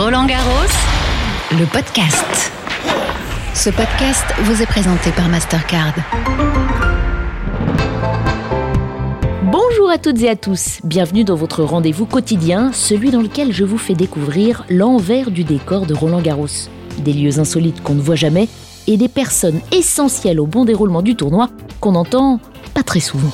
Roland Garros, le podcast. Ce podcast vous est présenté par Mastercard. Bonjour à toutes et à tous, bienvenue dans votre rendez-vous quotidien, celui dans lequel je vous fais découvrir l'envers du décor de Roland Garros. Des lieux insolites qu'on ne voit jamais et des personnes essentielles au bon déroulement du tournoi qu'on entend pas très souvent.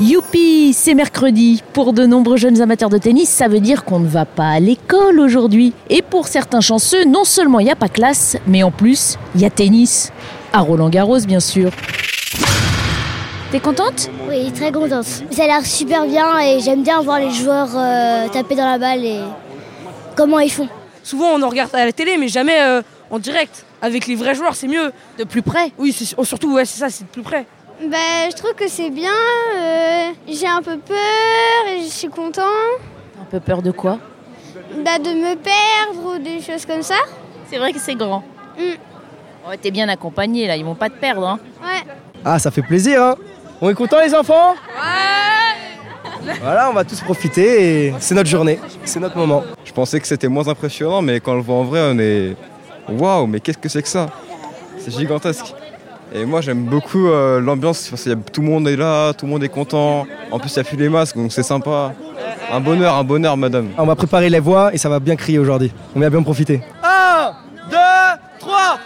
Youpi, c'est mercredi. Pour de nombreux jeunes amateurs de tennis, ça veut dire qu'on ne va pas à l'école aujourd'hui. Et pour certains chanceux, non seulement il n'y a pas classe, mais en plus, il y a tennis. À Roland Garros, bien sûr. T'es contente? Oui, très contente. Ça a l'air super bien et j'aime bien voir les joueurs euh, taper dans la balle et comment ils font. Souvent on en regarde à la télé, mais jamais euh, en direct. Avec les vrais joueurs, c'est mieux. De plus près? Oui, c'est- oh, surtout, ouais, c'est ça, c'est de plus près. Bah, je trouve que c'est bien. euh, j'ai un peu peur et je suis content Un peu peur de quoi? Bah, de me perdre ou des choses comme ça. C'est vrai que c'est grand. Mm. Ouais, t'es bien accompagné là, ils vont pas te perdre. Hein. Ouais. Ah, ça fait plaisir, hein On est contents, les enfants? Ouais Voilà, on va tous profiter et c'est notre journée, c'est notre moment. Je pensais que c'était moins impressionnant, mais quand on le voit en vrai, on est. Waouh, mais qu'est-ce que c'est que ça? C'est gigantesque. Et moi, j'aime beaucoup euh, l'ambiance, parce que tout le monde est là, tout le monde est content. En plus, il n'y a plus les masques, donc c'est sympa. Un bonheur, un bonheur, madame. On va préparer les voix et ça va bien crier aujourd'hui. On va bien profiter. 1, 2, 3,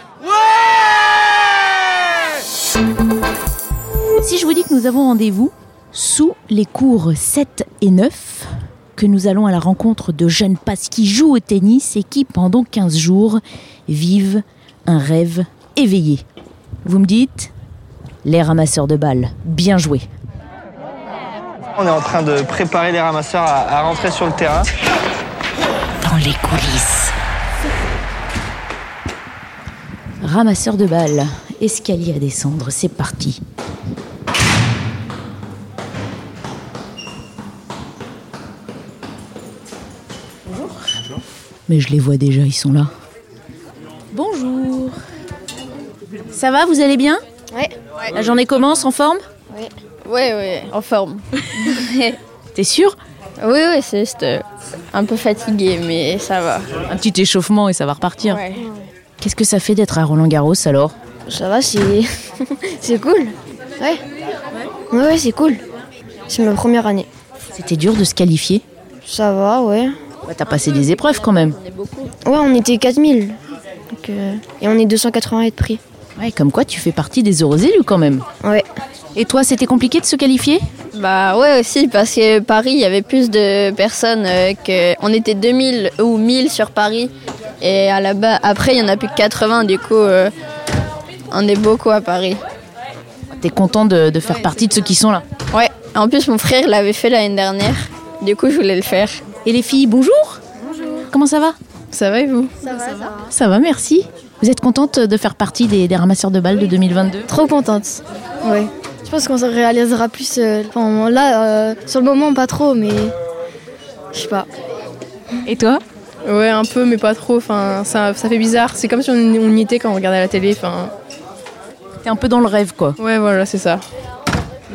Si je vous dis que nous avons rendez-vous sous les cours 7 et 9, que nous allons à la rencontre de jeunes passes qui jouent au tennis et qui, pendant 15 jours, vivent un rêve éveillé. Vous me dites Les ramasseurs de balles, bien joué. On est en train de préparer les ramasseurs à, à rentrer sur le terrain. Dans les coulisses. Ramasseurs de balles, escalier à descendre, c'est parti. Mais je les vois déjà, ils sont là. Ça va, vous allez bien Ouais. La journée commence en forme Ouais, ouais, en forme. T'es sûr Oui, oui, c'est juste euh, un peu fatigué, mais ça va. Un petit échauffement et ça va repartir. Ouais. Qu'est-ce que ça fait d'être à Roland Garros alors Ça va, c'est c'est cool. Ouais. Ouais, ouais, c'est cool. C'est ma première année. C'était dur de se qualifier Ça va, ouais. T'as passé des épreuves quand même. Ouais, on était 4000. Donc, euh, et on est 280 de prix. Ouais, comme quoi tu fais partie des heureux élus quand même. Ouais. Et toi, c'était compliqué de se qualifier? Bah ouais aussi, parce que Paris, il y avait plus de personnes euh, que... On était 2000 ou 1000 sur Paris. Et à la bas, après, il y en a plus que 80, du coup, euh, on est beaucoup à Paris. T'es content de, de faire partie de ceux qui sont là? Ouais, en plus, mon frère l'avait fait l'année dernière. Du coup, je voulais le faire. Et les filles, bonjour Bonjour. Comment ça va? Ça va et vous? Ça va, merci. Vous êtes contente de faire partie des, des ramasseurs de balles de 2022 Trop contente. Ouais. Je pense qu'on se réalisera plus. euh, enfin, là, euh, sur le moment, pas trop, mais. Je sais pas. Et toi? Ouais, un peu, mais pas trop. Enfin, ça, ça fait bizarre. C'est comme si on, on y était quand on regardait la télé. Enfin, T'es un peu dans le rêve, quoi. ouais, voilà, c'est ça.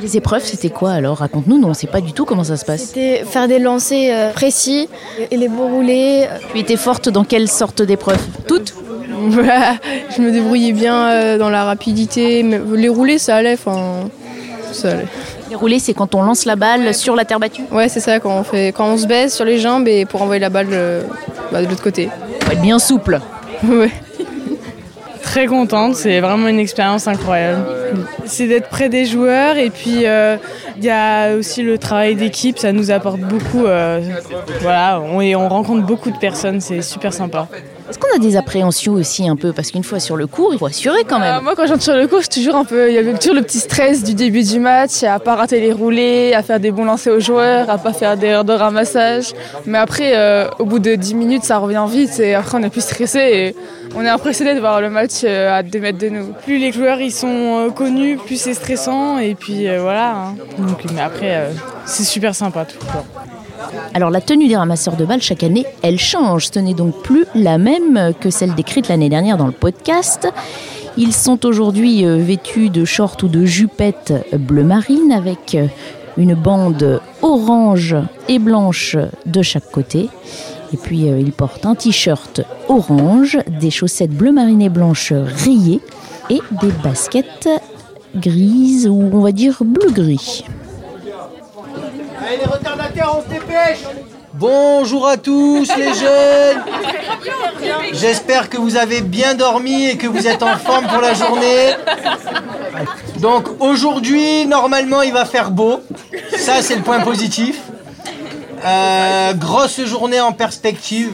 Les épreuves, c'était quoi alors? Raconte-nous, nous, on sait pas du tout comment ça se passe. C'était faire des lancers euh, précis et les beaux roulés. Tu étais forte dans quelle sorte d'épreuve? Toutes? je me débrouillais bien euh, dans la rapidité. Mais les roulés, ça allait. Enfin, ça allait. Les roulés, c'est quand on lance la balle sur la terre battue Ouais, c'est ça. Quand on fait, quand on se baisse sur les jambes et pour envoyer la balle euh, bah, de l'autre côté. Faut être bien souple. Ouais. Très contente, c'est vraiment une expérience incroyable. C'est d'être près des joueurs et puis euh, il y a aussi le travail d'équipe, ça nous apporte beaucoup. euh, voilà, on, et on rencontre beaucoup de personnes, c'est super sympa. Est-ce qu'on a des appréhensions aussi un peu? Parce qu'une fois sur le cours, il faut assurer quand même. Euh, moi, quand j'entre sur le cours, toujours un peu. Il y avait toujours le petit stress du début du match, à pas rater les roulés, à faire des bons lancers aux joueurs, à pas faire d'erreurs de ramassage. Mais après, euh, au bout de 10 minutes, ça revient vite et après, on est plus stressé et on est impressionné de voir le match euh, à 2 mètres de nous. Plus les joueurs ils sont euh, connus, plus c'est stressant et puis voilà. hein. Donc, mais après, c'est super sympa tout le temps. Alors la tenue des ramasseurs de balles chaque année, elle change. Ce n'est donc plus la même que celle décrite l'année dernière dans le podcast. Ils sont aujourd'hui euh, vêtus de shorts ou de jupettes bleu marine avec euh, une bande orange et blanche de chaque côté. Et puis euh, il porte un t-shirt orange, des chaussettes bleu marine et blanches rayées et des baskets grises ou on va dire bleu-gris. Allez les Bonjour à tous les jeunes J'espère que vous avez bien dormi et que vous êtes en forme pour la journée. Donc aujourd'hui, normalement, il va faire beau. Ça, c'est le point positif. Euh, grosse journée en perspective.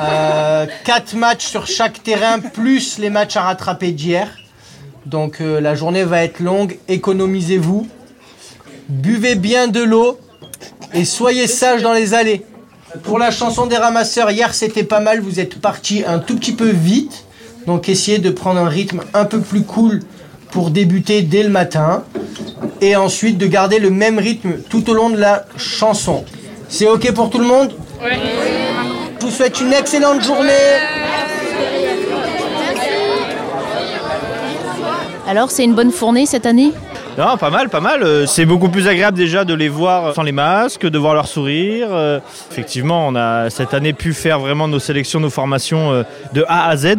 Euh, quatre matchs sur chaque terrain, plus les matchs à rattraper d'hier. Donc euh, la journée va être longue. Économisez-vous. Buvez bien de l'eau et soyez sages dans les allées. Pour la chanson des ramasseurs, hier c'était pas mal, vous êtes parti un tout petit peu vite. Donc essayez de prendre un rythme un peu plus cool pour débuter dès le matin. Et ensuite de garder le même rythme tout au long de la chanson. C'est ok pour tout le monde? Oui. Je vous souhaite une excellente journée. Alors c'est une bonne fournée cette année? Non, pas mal, pas mal. Euh, C'est beaucoup plus agréable déjà de les voir sans les masques, de voir leur sourire. Euh, Effectivement, on a cette année pu faire vraiment nos sélections, nos formations euh, de A à Z,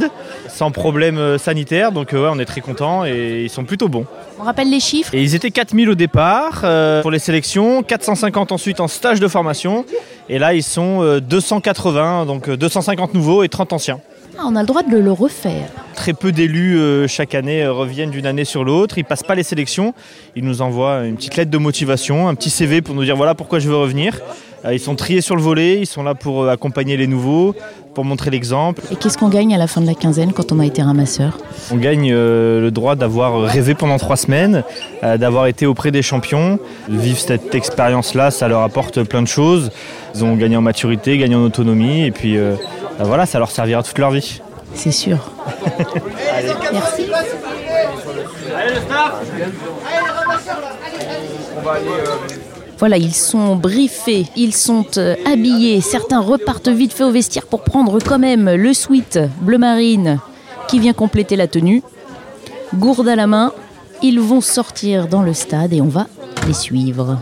sans problème sanitaire. Donc ouais, on est très contents et ils sont plutôt bons. On rappelle les chiffres Et ils étaient 4000 au départ pour les sélections, 450 ensuite en stage de formation. Et là, ils sont euh, 280, donc euh, 250 nouveaux et 30 anciens. Ah, On a le droit de le, refaire. Très peu d'élus euh, chaque année euh, reviennent d'une année sur l'autre. Ils passent pas les sélections. Ils nous envoient une petite lettre de motivation, un petit CV pour nous dire voilà pourquoi je veux revenir. Euh, Ils sont triés sur le volet. Ils sont là pour euh, accompagner les nouveaux, pour montrer l'exemple. Et qu'est-ce qu'on gagne à la fin de la quinzaine quand on a été ramasseur? On gagne euh, le droit d'avoir rêvé pendant trois semaines, euh, d'avoir été auprès des champions. Vivre cette expérience-là, ça leur apporte plein de choses. Ils ont gagné en maturité, gagné en autonomie, et puis euh, bah voilà, ça leur servira toute leur vie. C'est sûr. Merci. Allez, le staff On va aller. Voilà, ils sont briefés, ils sont euh, habillés. Certains repartent vite fait au vestiaire pour prendre quand même le sweat bleu marine qui vient compléter la tenue. Gourde à la main, ils vont sortir dans le stade et on va les suivre.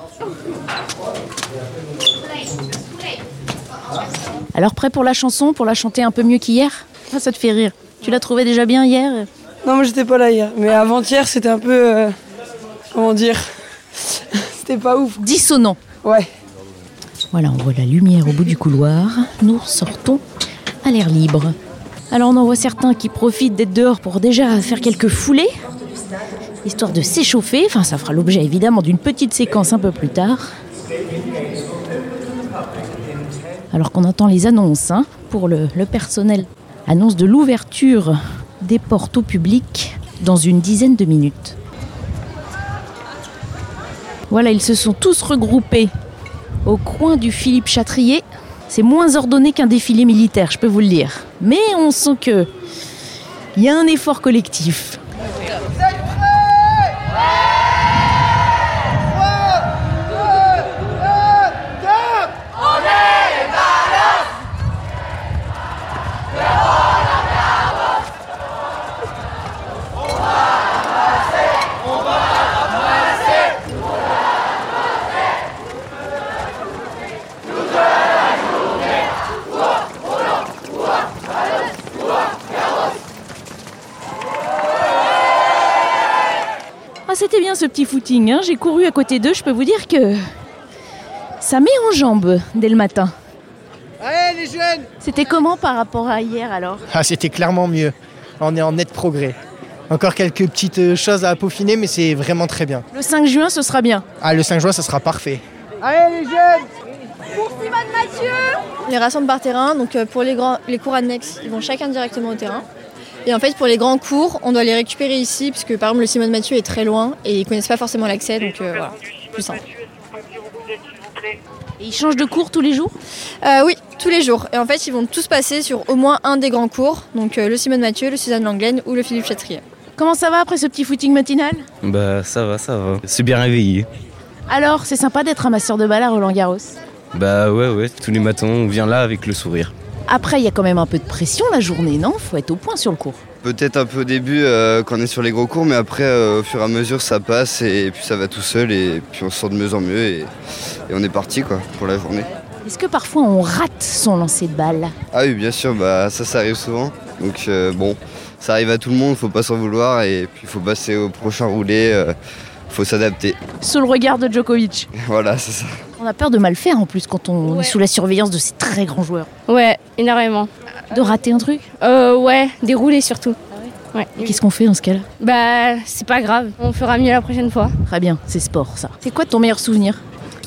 Alors prêt pour la chanson, pour la chanter un peu mieux qu'hier? Ah, Ça te fait rire. Tu l'as trouvé déjà bien hier? Non, moi j'étais pas là hier. Mais avant-hier, c'était un peu. euh, comment dire? C'était pas ouf. Dissonant. Ouais. Voilà, on voit la lumière au bout du couloir. Nous sortons à l'air libre. Alors on en voit certains qui profitent d'être dehors pour déjà faire quelques foulées, histoire de s'échauffer. Enfin, ça fera l'objet évidemment d'une petite séquence un peu plus tard. Alors qu'on entend les annonces hein, pour le, le personnel. Annonce de l'ouverture des portes au public dans une dizaine de minutes. Voilà, ils se sont tous regroupés au coin du Philippe Chatrier. C'est moins ordonné qu'un défilé militaire, je peux vous le dire. Mais on sent que il y a un effort collectif. Ce petit footing. hein. J'ai couru à côté d'eux. Je peux vous dire que ça met en jambes dès le matin. Allez les jeunes C'était comment par rapport à hier alors? Ah, c'était clairement mieux. On est en net progrès. Encore quelques petites euh, choses à peaufiner, mais c'est vraiment très bien. Le 5 juin, ce sera bien. Ah, le 5 juin, ça sera parfait. Allez les jeunes Pour Simone Mathieu Les rassemble par terrain, donc euh, pour les, grands, les cours annexes, ils vont chacun directement au terrain. Et en fait, pour les grands cours, on doit les récupérer ici, puisque par exemple, le Simone Mathieu est très loin et ils connaissent pas forcément l'accès, donc euh, voilà, plus simple. Et ils changent de cours tous les jours? Euh, Oui, tous les jours. Et en fait, ils vont tous passer sur au moins un des grands cours, donc euh, le Simone Mathieu, le Suzanne Langlaine ou le Philippe Chatrier. Comment ça va après ce petit footing matinal? Bah ça va, ça va. C'est bien réveillé. Alors, c'est sympa d'être amasseur de balles à Roland Garros. Bah ouais, ouais, tous les matins on vient là avec le sourire. Après, il y a quand même un peu de pression la journée, non? Faut être au point sur le cours. Peut-être un peu au début euh, quand on est sur les gros cours, mais après, euh, au fur et à mesure, ça passe et, puis ça va tout seul et puis on se sent de mieux en mieux et, et on est parti quoi pour la journée. Est-ce que parfois on rate son lancer de balle? Ah oui, bien sûr, bah, ça, ça arrive souvent. Donc euh, bon, ça arrive à tout le monde, faut pas s'en vouloir et puis il faut passer au prochain roulé, faut s'adapter. Sous le regard de Djokovic. Voilà, c'est ça. On a peur de mal faire en plus quand on est sous la surveillance de ces très grands joueurs. Ouais, énormément. De rater un truc Euh, ouais, dérouler surtout. Ouais. Et qu'est-ce qu'on fait dans ce cas-là? Bah, c'est pas grave, on fera mieux la prochaine fois. Très bien, c'est sport ça. C'est quoi ton meilleur souvenir?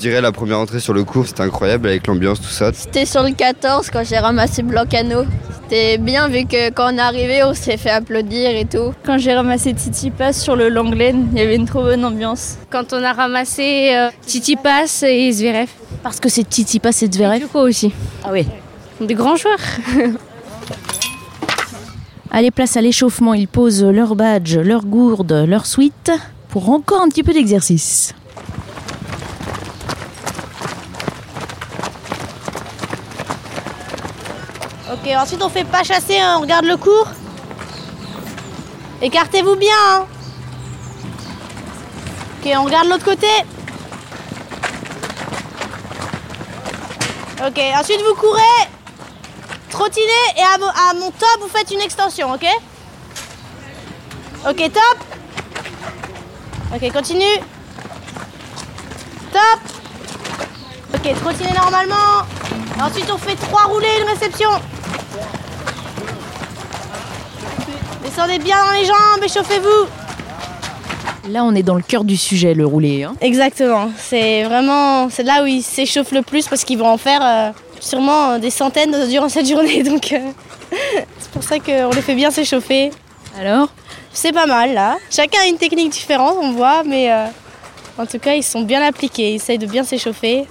Dirais la première entrée sur le cours, c'était incroyable avec l'ambiance, tout ça. C'était sur le 14 quand j'ai ramassé Blancano. C'était bien vu que quand on est arrivé, on s'est fait applaudir et tout. Quand j'ai ramassé Titi Pass sur le Langlen, il y avait une trop bonne ambiance. Quand on a ramassé euh, Titi Pass et Zverev. Parce que c'est Titi Pass et Zverev Djoko aussi. Ah oui. Des grands joueurs. Allez, place à l'échauffement. Ils posent leur badge, leur gourde, leur suite pour encore un petit peu d'exercice. Ok, ensuite on fait pas chasser, hein, on regarde le cours. Écartez-vous bien. hein. Ok, on regarde l'autre côté. Ok, ensuite vous courez, trottinez et à, mo- à mon top vous faites une extension, ok? Ok, top. Ok, continue. Top. Ok, trottinez normalement. Et ensuite on fait trois roulés, une réception. Descendez bien dans les jambes, échauffez-vous. Là, on est dans le cœur du sujet, le roulé. hein. Exactement, c'est vraiment c'est là où ils s'échauffent le plus parce qu'ils vont en faire euh, sûrement des centaines durant cette journée. Donc euh, c'est pour ça qu'on les fait bien s'échauffer. Alors? C'est pas mal là. Chacun a une technique différente, on voit, mais euh, en tout cas ils sont bien appliqués, ils essayent de bien s'échauffer.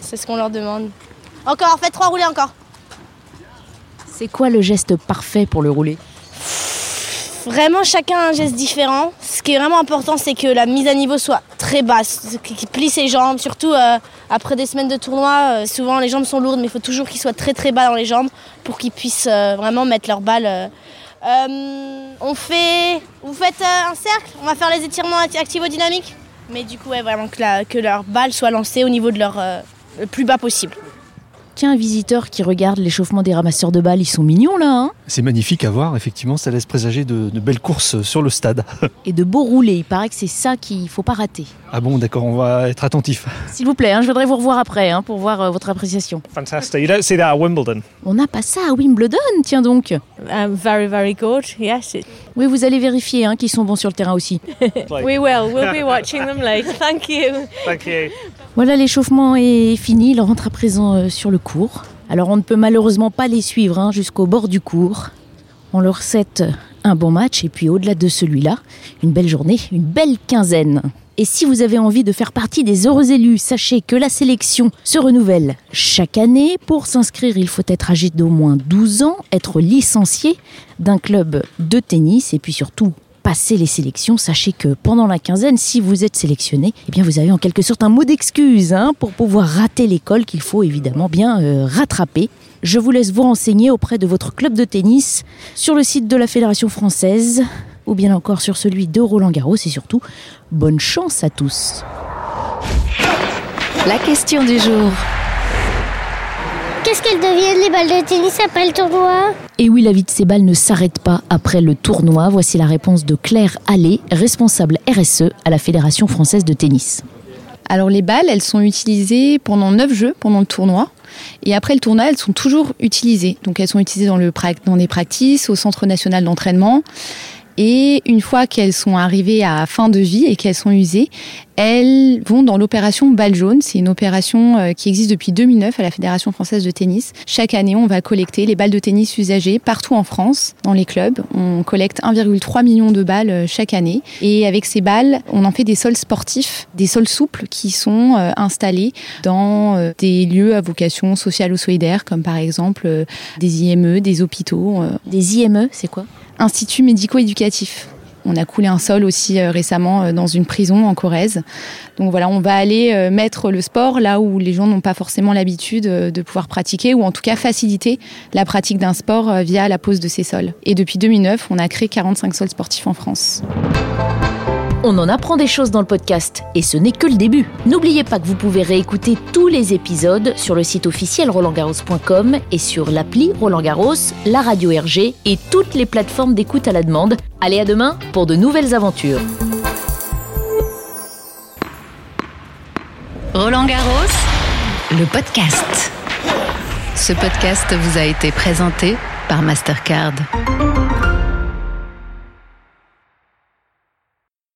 C'est ce qu'on leur demande. Encore, faites trois roulés encore. C'est quoi le geste parfait pour le roulé Vraiment, chacun a un geste différent. Ce qui est vraiment important, c'est que la mise à niveau soit très basse, qu'il plie ses jambes, surtout euh, après des semaines de tournoi. euh, souvent, les jambes sont lourdes, mais il faut toujours qu'ils soient très très bas dans les jambes pour qu'ils puissent euh, vraiment mettre leur balle. on fait. Vous faites un cercle, on va faire les étirements acti- activo-dynamiques? Mais du coup, vraiment que, la- que leur balle soit lancée au niveau de leur. le plus bas possible. Tiens, un visiteur qui regarde l'échauffement des ramasseurs de balles, ils sont mignons là, hein C'est magnifique à voir, effectivement, ça laisse présager de, de belles courses sur le stade. Et de beaux roulés, il paraît que c'est ça qu'il faut pas rater. ah bon, d'accord, on va être attentif. S'il vous plaît, hein, je voudrais vous revoir après hein, pour voir euh, votre appréciation. Fantastic. You don't see that at Wimbledon. On n'a pas ça à Wimbledon, tiens donc. Um, very, very good. Yes. It... Oui, vous allez vérifier hein, qu'ils sont bons sur le terrain aussi. we will. We'll be watching them later. Thank you. Thank you. Voilà, l'échauffement est fini. Il rentre à présent euh, sur le Alors, on ne peut malheureusement pas les suivre hein, jusqu'au bord du cours. On leur souhaite un bon match et puis au-delà de celui-là, une belle journée, une belle quinzaine. Et si vous avez envie de faire partie des heureux élus, sachez que la sélection se renouvelle chaque année. Pour s'inscrire, il faut être âgé d'au moins 12 ans, être licencié d'un club de tennis et puis surtout passer les sélections. Sachez que pendant la quinzaine, si vous êtes sélectionné, eh bien vous avez en quelque sorte un mot d'excuse hein, pour pouvoir rater l'école qu'il faut évidemment bien euh, rattraper. Je vous laisse vous renseigner auprès de votre club de tennis sur le site de la Fédération française ou bien encore sur celui de Roland Garros et surtout bonne chance à tous. La question du jour. Qu'est-ce qu'elles deviennent les balles de tennis après le tournoi? Et oui, la vie de ces balles ne s'arrête pas après le tournoi. Voici la réponse de Claire Allais, responsable RSE à la Fédération française de tennis. Alors les balles, elles sont utilisées pendant 9 jeux pendant le tournoi. Et après le tournoi, elles sont toujours utilisées. Donc elles sont utilisées dans, le, dans des practices, au Centre national d'entraînement. Et une fois qu'elles sont arrivées à fin de vie et qu'elles sont usées, elles vont dans l'opération balle jaune. C'est une opération euh, qui existe depuis 2009 à la Fédération française de tennis. Chaque année, on va collecter les balles de tennis usagées partout en France, dans les clubs. On collecte 1,3 million de balles euh, chaque année. Et avec ces balles, on en fait des sols sportifs, des sols souples qui sont euh, installés dans des lieux à vocation sociale ou solidaire, comme par exemple des IME, des hôpitaux. Des IME, c'est quoi? Instituts médico-éducatifs. On a coulé un sol aussi euh, récemment euh, dans une prison en Corrèze. Donc voilà, on va aller euh, mettre le sport là où les gens n'ont pas forcément l'habitude de pouvoir pratiquer ou en tout cas faciliter la pratique d'un sport via la pose de ces sols. Et depuis 2009, on a créé 45 sols sportifs en France. On en apprend des choses dans le podcast et ce n'est que le début. N'oubliez pas que vous pouvez réécouter tous les épisodes sur le site officiel rolandgarros.com et sur l'appli Roland Garros, la radio RG et toutes les plateformes d'écoute à la demande. Allez à demain pour de nouvelles aventures. Roland Garros, le podcast. Ce podcast vous a été présenté par Mastercard.